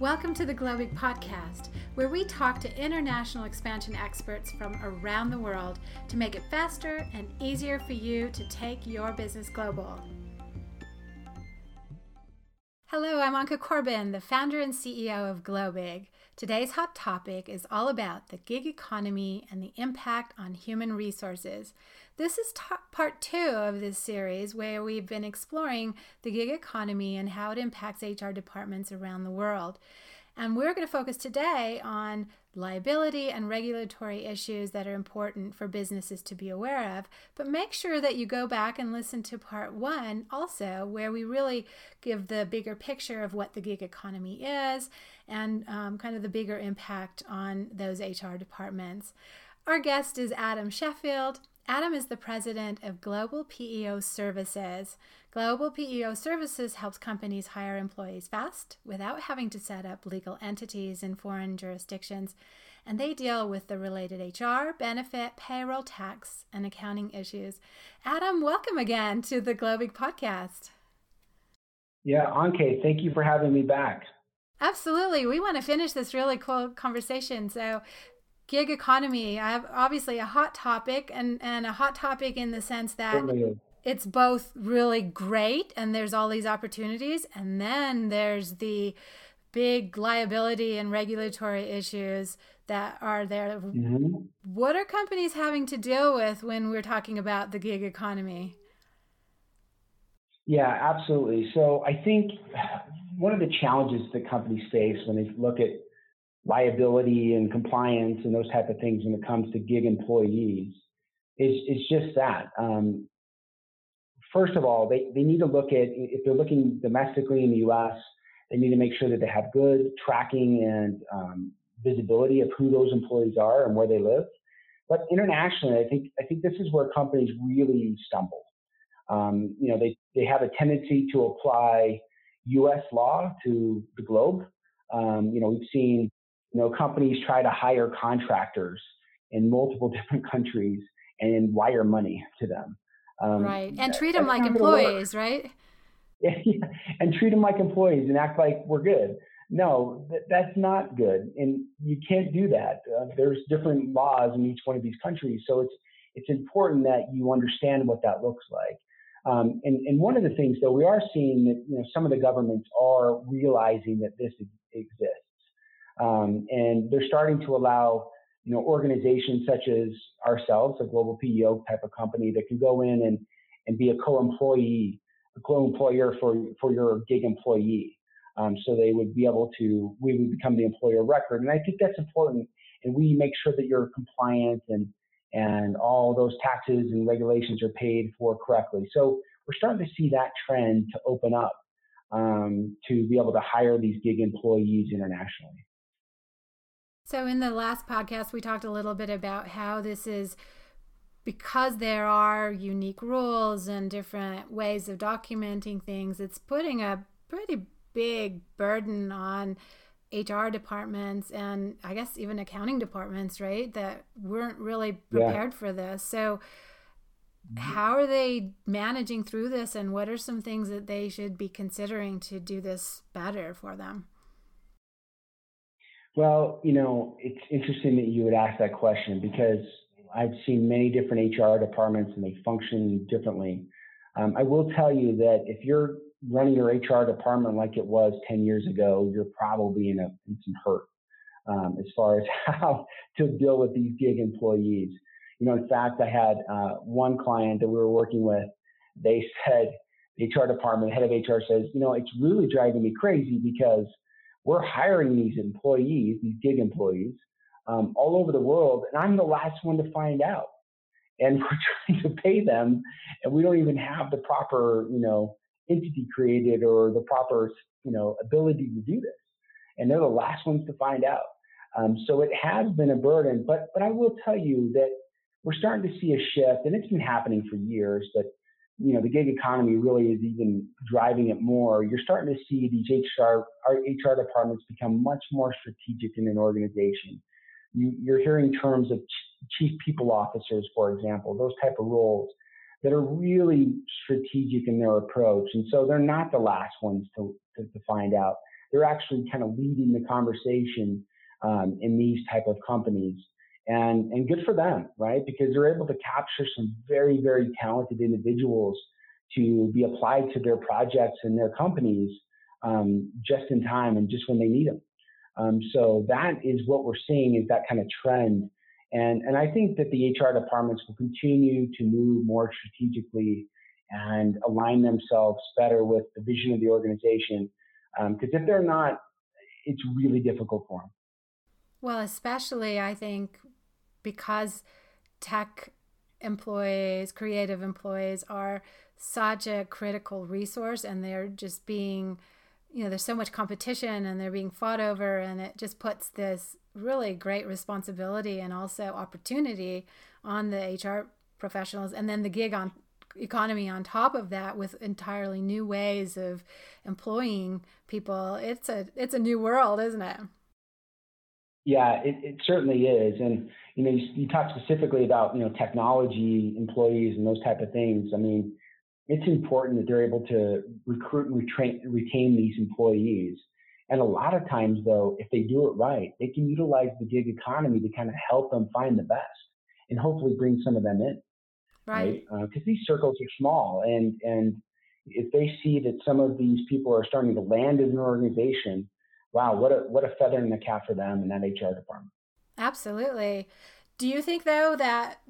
Welcome to the Globig Podcast, where we talk to international expansion experts from around the world to make it faster and easier for you to take your business global. Hello, I'm Anke Corbin, the founder and CEO of Globig. Today's hot topic is all about the gig economy and the impact on human resources. This is part two of this series where we've been exploring the gig economy and how it impacts HR departments around the world. And we're going to focus today on liability and regulatory issues that are important for businesses to be aware of. But make sure that you go back and listen to part one also, where we really give the bigger picture of what the gig economy is and um, kind of the bigger impact on those HR departments. Our guest is Adam Sheffield. Adam is the president of Global PEO Services. Global PEO Services helps companies hire employees fast without having to set up legal entities in foreign jurisdictions, and they deal with the related HR, benefit, payroll, tax, and accounting issues. Adam, welcome again to the Globig podcast. Yeah, Anke, thank you for having me back. Absolutely. We want to finish this really cool conversation. So, gig economy I have obviously a hot topic and and a hot topic in the sense that it's both really great and there's all these opportunities and then there's the big liability and regulatory issues that are there. Mm-hmm. what are companies having to deal with when we're talking about the gig economy? Yeah absolutely. So i think one of the challenges that companies face when they look at liability and compliance and those type of things when it comes to gig employees is, is just that. Um, first of all, they, they need to look at, if they're looking domestically in the US, they need to make sure that they have good tracking and um, visibility of who those employees are and where they live. But internationally, I think, I think this is where companies really stumble. Um, you know, they, they have a tendency to apply US law to the globe. Um, you know, we've seen you know, companies try to hire contractors in multiple different countries and wire money to them. Um, right, and treat them like employees, right? Yeah, and treat them like employees and act like we're good. No, th- that's not good, and you can't do that. Uh, there's different laws in each one of these countries, so it's it's important that you understand what that looks like. Um, and, and one of the things, though, we are seeing that you know some of the governments are realizing that this exists. Um, and they're starting to allow you know organizations such as ourselves, a global PEO type of company, that can go in and and be a co-employee, a co-employer for for your gig employee. Um, so they would be able to, we would become the employer record, and I think that's important. And we make sure that you're compliant and and all those taxes and regulations are paid for correctly. So we're starting to see that trend to open up um, to be able to hire these gig employees internationally. So, in the last podcast, we talked a little bit about how this is because there are unique rules and different ways of documenting things, it's putting a pretty big burden on HR departments and I guess even accounting departments, right? That weren't really prepared yeah. for this. So, mm-hmm. how are they managing through this and what are some things that they should be considering to do this better for them? Well, you know, it's interesting that you would ask that question because I've seen many different HR departments and they function differently. Um, I will tell you that if you're running your HR department like it was 10 years ago, you're probably in, a, in some hurt um, as far as how to deal with these gig employees. You know, in fact, I had uh, one client that we were working with. They said, the HR department, head of HR says, you know, it's really driving me crazy because we're hiring these employees, these gig employees, um, all over the world, and I'm the last one to find out. And we're trying to pay them, and we don't even have the proper, you know, entity created or the proper, you know, ability to do this. And they're the last ones to find out. Um, so it has been a burden, but but I will tell you that we're starting to see a shift, and it's been happening for years. But you know, the gig economy really is even driving it more. You're starting to see these HR, HR departments become much more strategic in an organization. You, you're hearing terms of chief people officers, for example, those type of roles that are really strategic in their approach. And so they're not the last ones to, to, to find out. they're actually kind of leading the conversation um, in these type of companies. And, and good for them, right? Because they're able to capture some very, very talented individuals to be applied to their projects and their companies um, just in time and just when they need them. Um, so that is what we're seeing is that kind of trend. And, and I think that the HR departments will continue to move more strategically and align themselves better with the vision of the organization. Because um, if they're not, it's really difficult for them. Well, especially I think because tech employees, creative employees are such a critical resource and they're just being you know there's so much competition and they're being fought over and it just puts this really great responsibility and also opportunity on the HR professionals and then the gig on economy on top of that with entirely new ways of employing people. It's a it's a new world isn't it yeah it, it certainly is and you know you, you talk specifically about you know technology employees and those type of things i mean it's important that they're able to recruit and retrain, retain these employees. And a lot of times, though, if they do it right, they can utilize the gig economy to kind of help them find the best and hopefully bring some of them in. Right. Because right? uh, these circles are small, and and if they see that some of these people are starting to land in an organization, wow, what a what a feather in the cap for them in that HR department. Absolutely. Do you think though that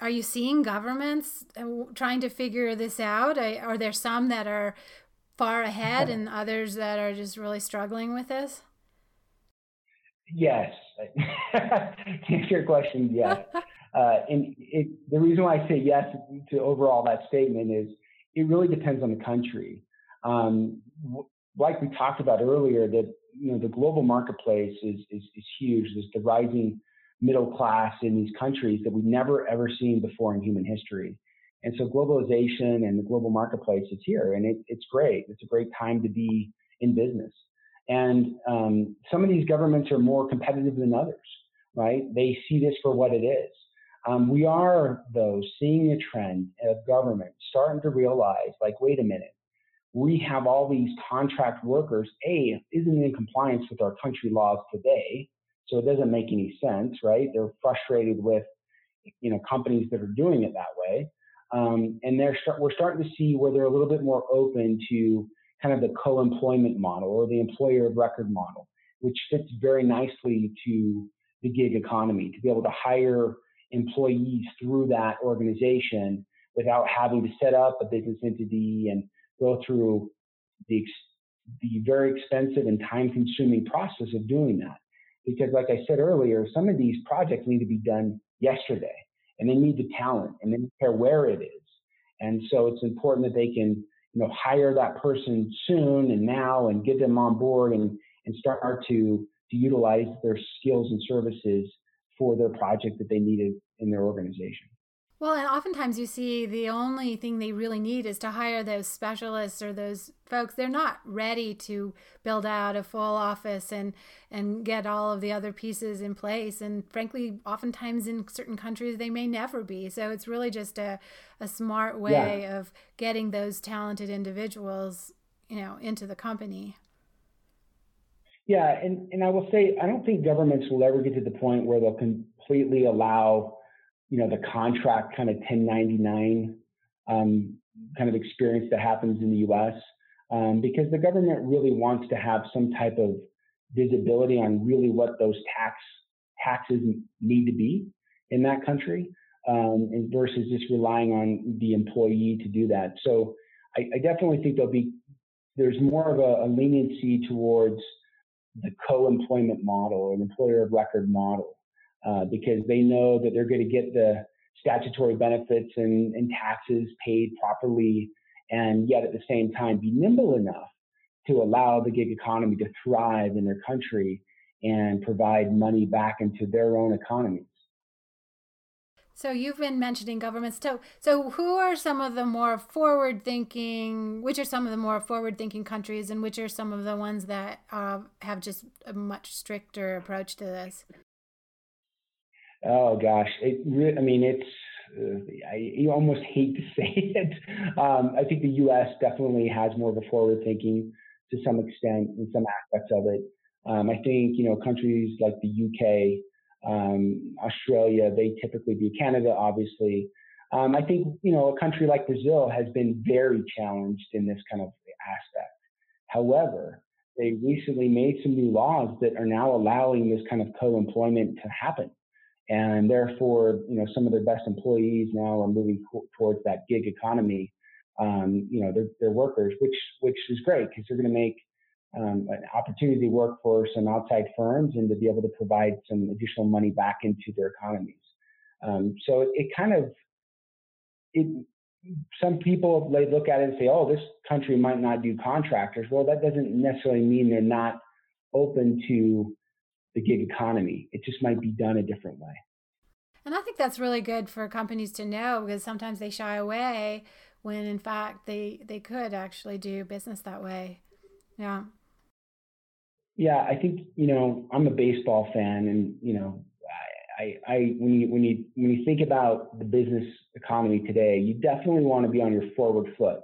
are you seeing governments uh, trying to figure this out? Are there some that are far ahead and others that are just really struggling with this? Yes. to answer your question, yes. uh, and it, the reason why I say yes to overall that statement is it really depends on the country. Um, like we talked about earlier, that you know the global marketplace is is, is huge. There's the rising middle class in these countries that we've never ever seen before in human history. And so globalization and the global marketplace is here, and it, it's great. It's a great time to be in business. And um, some of these governments are more competitive than others, right? They see this for what it is. Um, we are, though, seeing a trend of government starting to realize, like, wait a minute, we have all these contract workers. A isn't in compliance with our country laws today, so it doesn't make any sense, right? They're frustrated with, you know, companies that are doing it that way. Um, and they're start, we're starting to see where they're a little bit more open to kind of the co-employment model or the employer of record model, which fits very nicely to the gig economy to be able to hire employees through that organization without having to set up a business entity and go through the, the very expensive and time consuming process of doing that. Because, like I said earlier, some of these projects need to be done yesterday and they need the talent and they don't care where it is. And so it's important that they can, you know, hire that person soon and now and get them on board and, and start to, to utilize their skills and services for their project that they needed in their organization. Well, and oftentimes you see the only thing they really need is to hire those specialists or those folks. They're not ready to build out a full office and and get all of the other pieces in place. And frankly, oftentimes in certain countries they may never be. So it's really just a, a smart way yeah. of getting those talented individuals, you know, into the company. Yeah, and, and I will say I don't think governments will ever get to the point where they'll completely allow you know, the contract kind of 1099 um, kind of experience that happens in the U.S. Um, because the government really wants to have some type of visibility on really what those tax taxes need to be in that country, um, and versus just relying on the employee to do that. So I, I definitely think there'll be there's more of a, a leniency towards the co-employment model or an employer of record model uh, because they know that they're going to get the statutory benefits and, and taxes paid properly, and yet at the same time be nimble enough to allow the gig economy to thrive in their country and provide money back into their own economies. So you've been mentioning governments. So, so who are some of the more forward-thinking? Which are some of the more forward-thinking countries, and which are some of the ones that uh, have just a much stricter approach to this? Oh gosh, it. Re- I mean, it's. Uh, I, you almost hate to say it. Um, I think the U.S. definitely has more of a forward-thinking to some extent in some aspects of it. Um, I think you know countries like the UK, um, Australia, they typically do. Canada, obviously. Um, I think you know a country like Brazil has been very challenged in this kind of aspect. However, they recently made some new laws that are now allowing this kind of co-employment to happen. And therefore, you know, some of their best employees now are moving towards that gig economy. Um, you know, they're, workers, which which is great because they're going to make um, an opportunity to work for some outside firms and to be able to provide some additional money back into their economies. Um, so it, it, kind of it some people they look at it and say, oh, this country might not do contractors. Well, that doesn't necessarily mean they're not open to the gig economy. It just might be done a different way. And I think that's really good for companies to know because sometimes they shy away when in fact they they could actually do business that way. Yeah. Yeah, I think, you know, I'm a baseball fan and, you know, I, I when you when you when you think about the business economy today, you definitely want to be on your forward foot,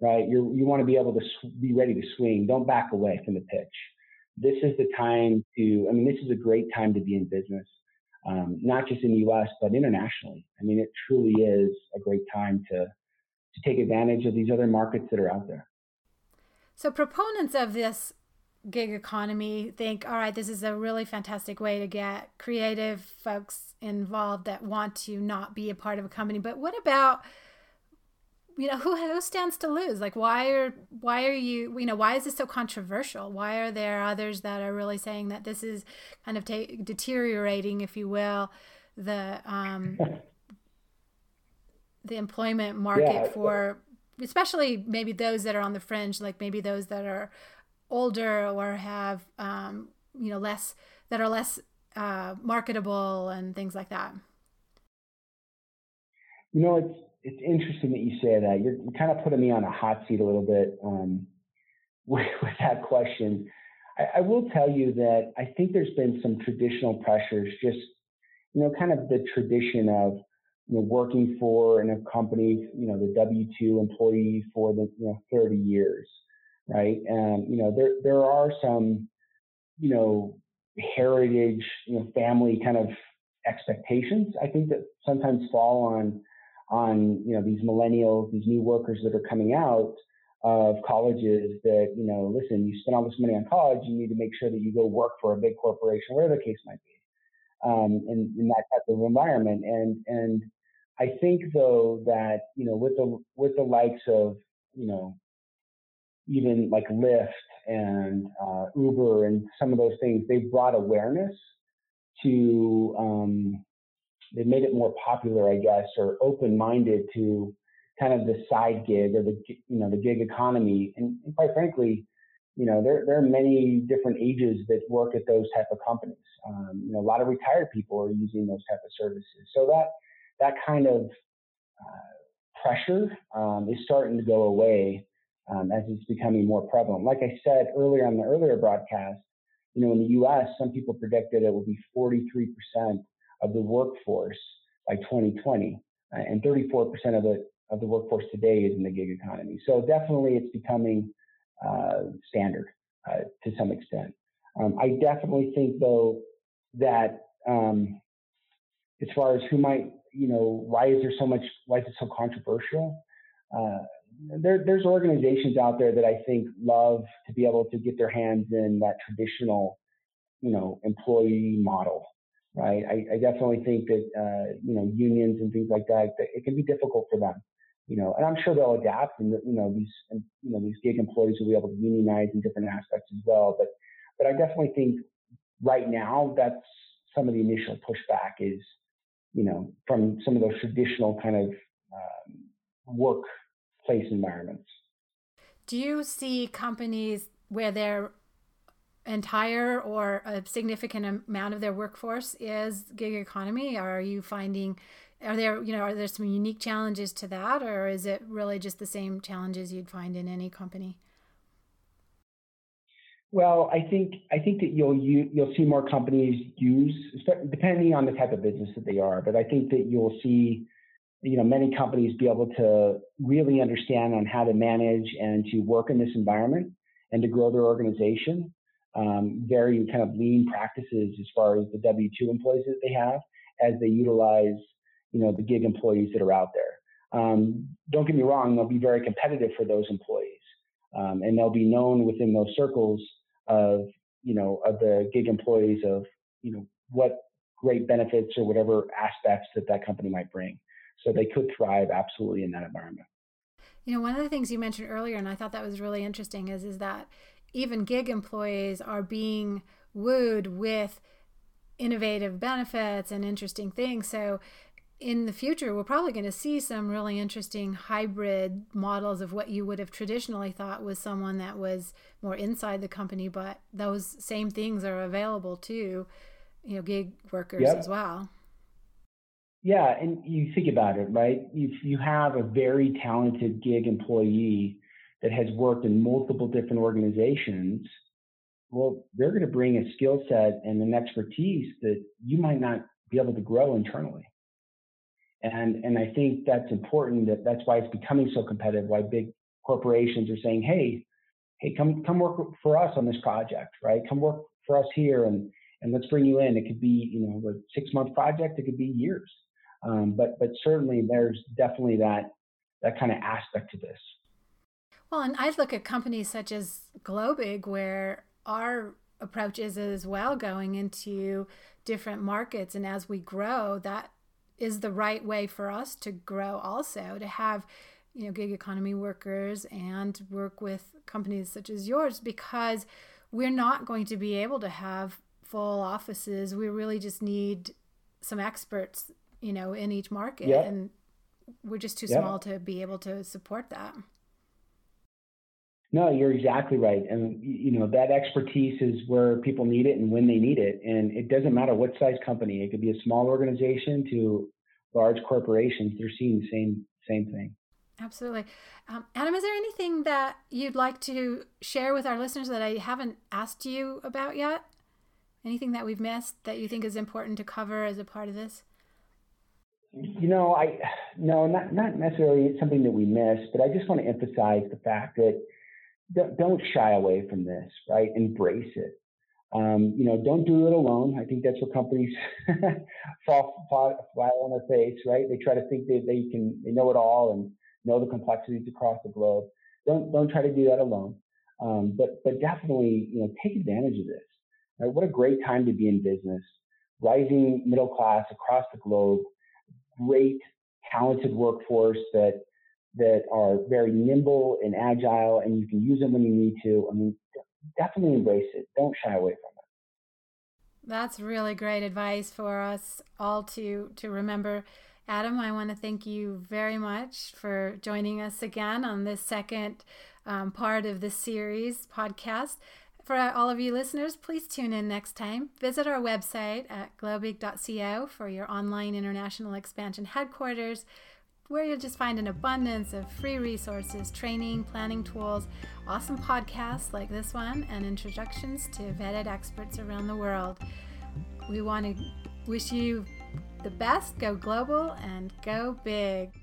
right? You you want to be able to be ready to swing. Don't back away from the pitch. This is the time to. I mean, this is a great time to be in business, um, not just in the U.S. but internationally. I mean, it truly is a great time to to take advantage of these other markets that are out there. So, proponents of this gig economy think, all right, this is a really fantastic way to get creative folks involved that want to not be a part of a company. But what about you know who who stands to lose like why are why are you you know why is this so controversial why are there others that are really saying that this is kind of ta- deteriorating if you will the um the employment market yeah. for especially maybe those that are on the fringe like maybe those that are older or have um, you know less that are less uh, marketable and things like that? You know, it's it's interesting that you say that. You're, you're kind of putting me on a hot seat a little bit um, with, with, that question. I, I will tell you that I think there's been some traditional pressures, just you know, kind of the tradition of you know, working for in a company, you know, the W two employee for the you know 30 years right? And you know, there there are some, you know, heritage, you know, family kind of expectations. I think that sometimes fall on on you know these millennials, these new workers that are coming out of colleges that you know, listen, you spend all this money on college, you need to make sure that you go work for a big corporation, whatever the case might be, um, in, in that type of environment. And and I think though that you know with the with the likes of you know even like Lyft and uh, Uber and some of those things, they've brought awareness to, um, they made it more popular, I guess, or open-minded to kind of the side gig or the, you know, the gig economy. And, and quite frankly, you know, there, there are many different ages that work at those type of companies. Um, you know, a lot of retired people are using those type of services. So that, that kind of uh, pressure um, is starting to go away um, as it's becoming more prevalent. Like I said earlier on the earlier broadcast, you know, in the U.S., some people predicted it will be 43% of the workforce by 2020, uh, and 34% of the of the workforce today is in the gig economy. So definitely, it's becoming uh, standard uh, to some extent. Um, I definitely think, though, that um, as far as who might, you know, why is there so much, why is it so controversial? Uh, there, there's organizations out there that I think love to be able to get their hands in that traditional, you know, employee model, right? I, I definitely think that uh, you know unions and things like that, that it can be difficult for them, you know, and I'm sure they'll adapt, and you know these you know these gig employees will be able to unionize in different aspects as well. But but I definitely think right now that's some of the initial pushback is, you know, from some of those traditional kind of um, work place environments. Do you see companies where their entire or a significant amount of their workforce is gig economy? Are you finding are there you know are there some unique challenges to that or is it really just the same challenges you'd find in any company? Well, I think I think that you'll you, you'll see more companies use depending on the type of business that they are, but I think that you'll see you know, many companies be able to really understand on how to manage and to work in this environment and to grow their organization. Um, very kind of lean practices as far as the W two employees that they have as they utilize you know the gig employees that are out there. Um, don't get me wrong; they'll be very competitive for those employees, um, and they'll be known within those circles of you know of the gig employees of you know what great benefits or whatever aspects that that company might bring. So they could thrive absolutely in that environment. You know, one of the things you mentioned earlier, and I thought that was really interesting, is is that even gig employees are being wooed with innovative benefits and interesting things. So in the future, we're probably going to see some really interesting hybrid models of what you would have traditionally thought was someone that was more inside the company, but those same things are available to, you know, gig workers yep. as well. Yeah, and you think about it, right? If you have a very talented gig employee that has worked in multiple different organizations, well, they're going to bring a skill set and an expertise that you might not be able to grow internally. And and I think that's important. That that's why it's becoming so competitive. Why big corporations are saying, "Hey, hey, come come work for us on this project, right? Come work for us here, and and let's bring you in." It could be you know a six month project. It could be years. Um, but but certainly there's definitely that that kind of aspect to this. Well, and I look at companies such as Globig where our approach is as well going into different markets, and as we grow, that is the right way for us to grow. Also, to have you know gig economy workers and work with companies such as yours because we're not going to be able to have full offices. We really just need some experts you know, in each market. Yep. And we're just too yep. small to be able to support that. No, you're exactly right. And, you know, that expertise is where people need it and when they need it. And it doesn't matter what size company, it could be a small organization to large corporations. They're seeing the same, same thing. Absolutely. Um, Adam, is there anything that you'd like to share with our listeners that I haven't asked you about yet? Anything that we've missed that you think is important to cover as a part of this? You know, I no, not not necessarily something that we missed, but I just want to emphasize the fact that don't, shy away from this, right? Embrace it. Um, you know, don't do it alone. I think that's what companies fall flat on their face, right? They try to think that they can they know it all and know the complexities across the globe. Don't don't try to do that alone. Um, but but definitely, you know, take advantage of this. Right? What a great time to be in business. Rising middle class across the globe great, talented workforce that that are very nimble and agile, and you can use them when you need to. I mean, definitely embrace it. Don't shy away from it. That's really great advice for us all to to remember. Adam, I want to thank you very much for joining us again on this second um, part of this series podcast. For all of you listeners, please tune in next time. Visit our website at globig.co for your online international expansion headquarters, where you'll just find an abundance of free resources, training, planning tools, awesome podcasts like this one, and introductions to vetted experts around the world. We want to wish you the best, go global, and go big.